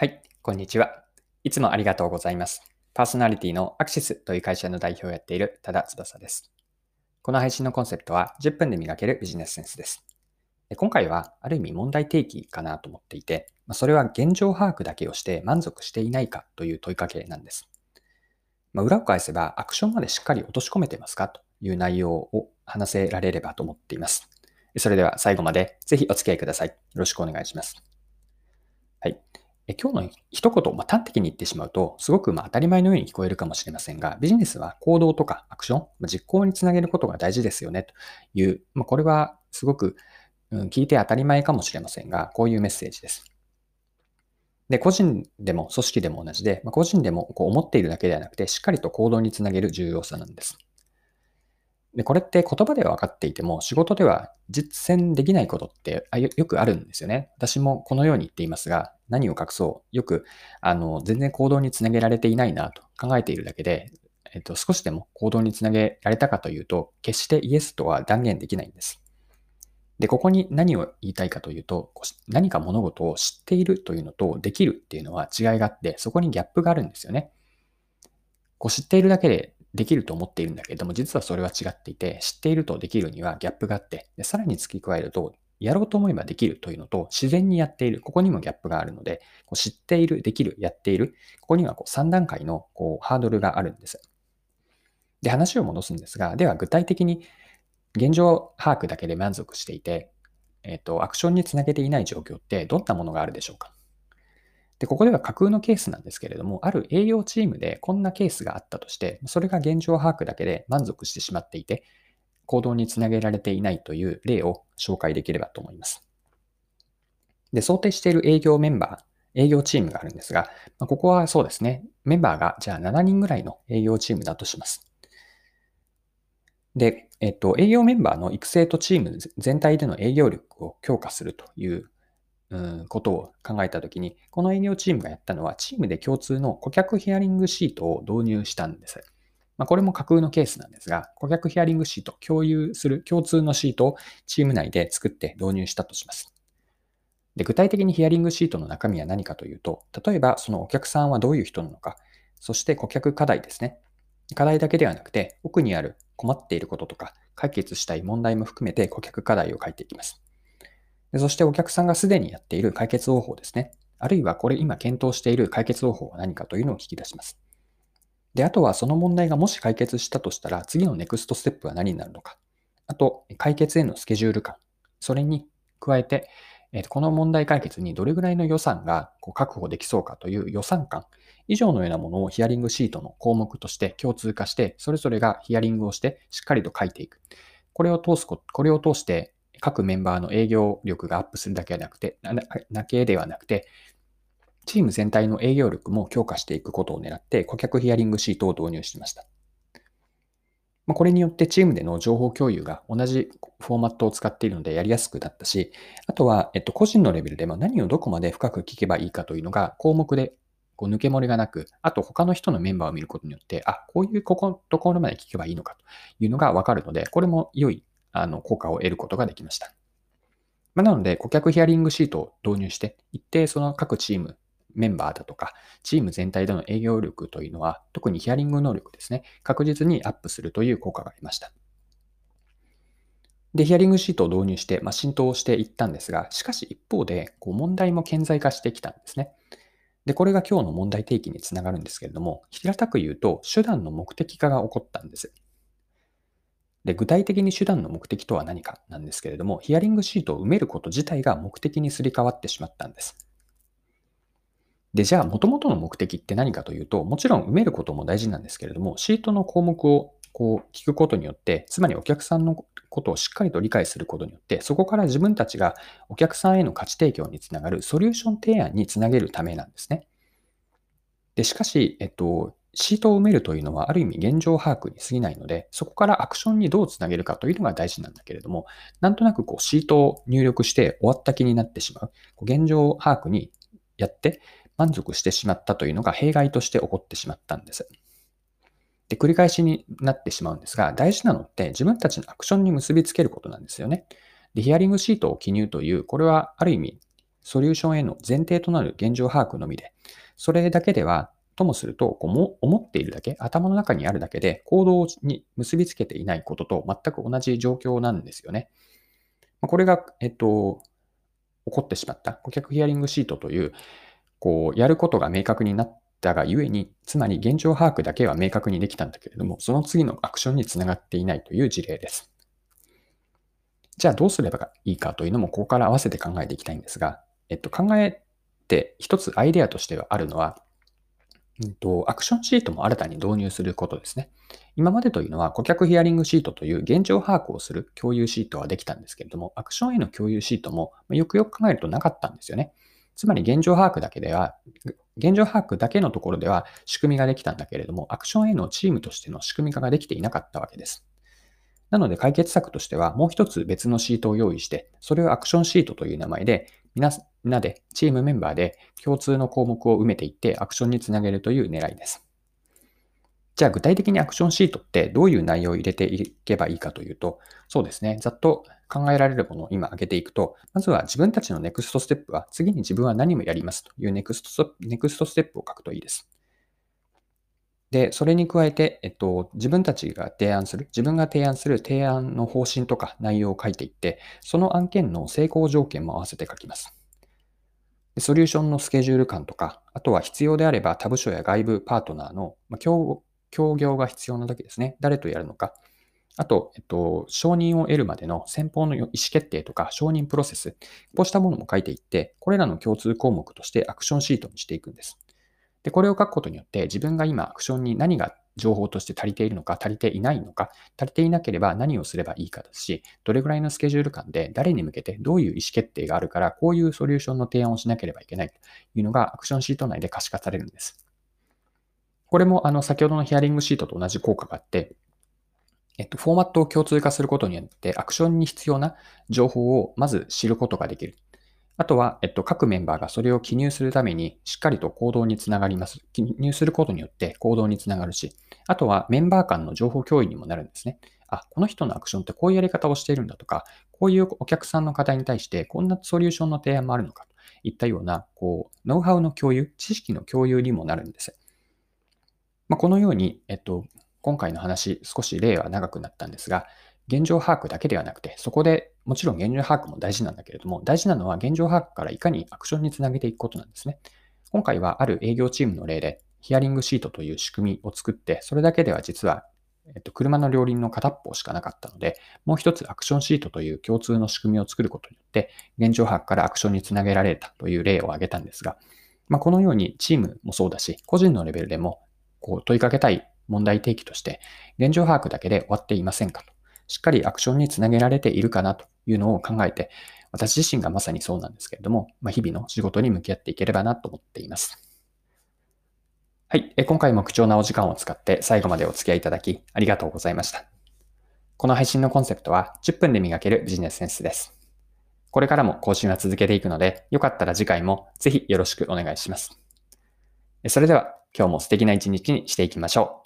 はい、こんにちは。いつもありがとうございます。パーソナリティのアクシスという会社の代表をやっている多田翼です。この配信のコンセプトは10分で磨けるビジネスセンスです。今回はある意味問題提起かなと思っていて、それは現状把握だけをして満足していないかという問いかけなんです。まあ裏を返せばアクションまでしっかり落とし込めてますか？という内容を話せられればと思っています。それでは最後までぜひお付き合いください。よろしくお願いします。はい。え今日の一言、ま、端的に言ってしまうと、すごくま当たり前のように聞こえるかもしれませんが、ビジネスは行動とかアクション、ま実行につなげることが大事ですよねという、まあ、これはすごく、うん聞いて当たり前かもしれませんが、こういうメッセージです。で、個人でも組織でも同じで、まあ、個人でもこう思っているだけではなくて、しっかりと行動につなげる重要さなんです。で、これって言葉では分かっていても、仕事では実践できないことってよくあるんですよね。私もこのように言っていますが、何を隠そう。よく、あの、全然行動につなげられていないなと考えているだけで、えっと、少しでも行動につなげられたかというと、決してイエスとは断言できないんです。で、ここに何を言いたいかというと、何か物事を知っているというのとできるっていうのは違いがあって、そこにギャップがあるんですよね。こう知っているだけでできると思っているんだけれども、実はそれは違っていて、知っているとできるにはギャップがあって、でさらに付け加えると、やろうと思えばできるというのと、自然にやっている、ここにもギャップがあるので、こう知っている、できる、やっている、ここにはこう3段階のこうハードルがあるんです。で、話を戻すんですが、では具体的に現状把握だけで満足していて、えっ、と、アクションにつなげていない状況ってどんなものがあるでしょうか？で、ここでは架空のケースなんですけれども、ある営業チームでこんなケースがあったとして、それが現状把握だけで満足してしまっていて、行動につなげられていないという例を紹介できればと思います。で、想定している営業メンバー、営業チームがあるんですが、まここはそうですね、メンバーがじゃあ7人ぐらいの営業チームだとします。で、えっと、営業メンバーの育成とチーム全体での営業力を強化するといううんことを考えたときに、この営業チームがやったのは、チームで共通の顧客ヒアリングシートを導入したんです。まあ、これも架空のケースなんですが、顧客ヒアリングシート、共有する共通のシートをチーム内で作って導入したとします。で具体的にヒアリングシートの中身は何かというと、例えばそのお客さんはどういう人なのか、そして顧客課題ですね。課題だけではなくて、奥にある困っていることとか、解決したい問題も含めて顧客課題を書いていきます。でそしてお客さんがすでにやっている解決方法ですね。あるいはこれ今検討している解決方法は何かというのを聞き出します。で、あとはその問題がもし解決したとしたら、次のネクストステップは何になるのか。あと、解決へのスケジュール感。それに加えて、この問題解決にどれぐらいの予算が確保できそうかという予算感以上のようなものをヒアリングシートの項目として共通化して、それぞれがヒアリングをしてしっかりと書いていく。これを通すこと、これを通して各メンバーの営業力がアップするだけではなくて、なだけではなくて、チーム全体の営業力も強化していくことを狙って顧客ヒアリングシートを導入しました。まあこれによってチームでの情報共有が同じフォーマットを使っているのでやりやすくなったし、あとは、えっと、個人のレベルでも何をどこまで深く聞けばいいかというのが項目でこう抜け漏れがなく、あと他の人のメンバーを見ることによって、あ、こういうここのところまで聞けばいいのかというのがわかるので、これも良いあの効果を得ることができました。まあなので、顧客ヒアリングシートを導入して、一定その各チーム、メンバーだとか、チーム全体での営業力というのは、特にヒアリング能力ですね、確実にアップするという効果がありました。で、ヒアリングシートを導入して、まあ、浸透していったんですが、しかし一方で、こう問題も顕在化してきたんですね。で、これが今日の問題提起につながるんですけれども、平たく言うと、手段の目的化が起こったんです。で、具体的に手段の目的とは何かなんですけれども、ヒアリングシートを埋めること自体が目的にすり替わってしまったんです。で、じゃあ、元々の目的って何かというと、もちろん埋めることも大事なんですけれども、シートの項目をこう聞くことによって、つまりお客さんのことをしっかりと理解することによって、そこから自分たちがお客さんへの価値提供につながるソリューション提案につなげるためなんですね。で、しかし、えっと、シートを埋めるというのはある意味現状把握に過ぎないので、そこからアクションにどうつなげるかというのが大事なんだけれども、なんとなくこうシートを入力して終わった気になってしまう。こう現状把握にやって満足してしまったというのが弊害として起こってしまったんです。で、繰り返しになってしまうんですが、大事なのって自分たちのアクションに結びつけることなんですよね。で、ヒアリングシートを記入という、これはある意味、ソリューションへの前提となる現状把握のみで、それだけでは、ともすると、こうも思っているだけ、頭の中にあるだけで行動に結びつけていないことと全く同じ状況なんですよね。これが、えっと、起こってしまった顧客ヒアリングシートという、こう、やることが明確になったがゆえに、つまり現状把握だけは明確にできたんだけれども、その次のアクションにつながっていないという事例です。じゃあどうすればいいかというのも、ここから合わせて考えていきたいんですが、えっと、考えて一つアイデアとしてはあるのは、うんと、アクションシートも新たに導入することですね。今までというのは顧客ヒアリングシートという現状把握をする共有シートはできたんですけれども、アクションへの共有シートもよくよく考えるとなかったんですよね。つまり現状把握だけでは、現状把握だけのところでは仕組みができたんだけれども、アクションへのチームとしての仕組み化ができていなかったわけです。なので解決策としては、もう一つ別のシートを用意して、それをアクションシートという名前で、んなで、チームメンバーで共通の項目を埋めていってアクションにつなげるという狙いです。じゃあ具体的にアクションシートってどういう内容を入れていけばいいかというと、そうですね、ざっと考えられるものを今挙げていくと、まずは自分たちのネクストステップは次に自分は何をやりますというネクストネクストステップを書くといいです。で、それに加えて、えっと、自分たちが提案する、自分が提案する提案の方針とか内容を書いていって、その案件の成功条件も合わせて書きます。ソリューションのスケジュール感とか、あとは必要であれば他部署や外部パートナーの、ま協協業が必要な時ですね。誰とやるのか。あと、えっと、承認を得るまでの先方の意思決定とか承認プロセス、こうしたものも書いていって、これらの共通項目としてアクションシートにしていくんです。で、これを書くことによって、自分が今アクションに何が情報として足りているのか、足りていないのか、足りていなければ何をすればいいかですし、どれぐらいのスケジュール感で誰に向けてどういう意思決定があるから、こういうソリューションの提案をしなければいけないというのがアクションシート内で可視化されるんです。これもあの先ほどのヒアリングシートと同じ効果があって、えっと、フォーマットを共通化することによって、アクションに必要な情報をまず知ることができる。あとは、えっと、各メンバーがそれを記入するために、しっかりと行動につながります。記入することによって行動につながるし、あとはメンバー間の情報共有にもなるんですね。あ、この人のアクションってこういうやり方をしているんだとか、こういうお客さんの課題に対してこんなソリューションの提案もあるのかといったような、こう、ノウハウの共有、知識の共有にもなるんです。まあ、このように、えっと、今回の話、少し例は長くなったんですが、現状把握だけではなくて、そこでもちろん現状把握も大事なんだけれども、大事なのは現状把握からいかにアクションにつなげていくことなんですね。今回はある営業チームの例で、ヒアリングシートという仕組みを作って、それだけでは実は、えっと、車の両輪の片っぽしかなかったので、もう一つアクションシートという共通の仕組みを作ることによって、現状把握からアクションにつなげられたという例を挙げたんですが、まあ、このようにチームもそうだし、個人のレベルでもこう問いかけたい問題提起として、現状把握だけで終わっていませんかと。しっかりアクションにつなげられているかなというのを考えて、私自身がまさにそうなんですけれども、まあ、日々の仕事に向き合っていければなと思っています。はい。今回も貴重なお時間を使って最後までお付き合いいただきありがとうございました。この配信のコンセプトは10分で磨けるビジネスセンスです。これからも更新は続けていくので、よかったら次回もぜひよろしくお願いします。それでは今日も素敵な一日にしていきましょう。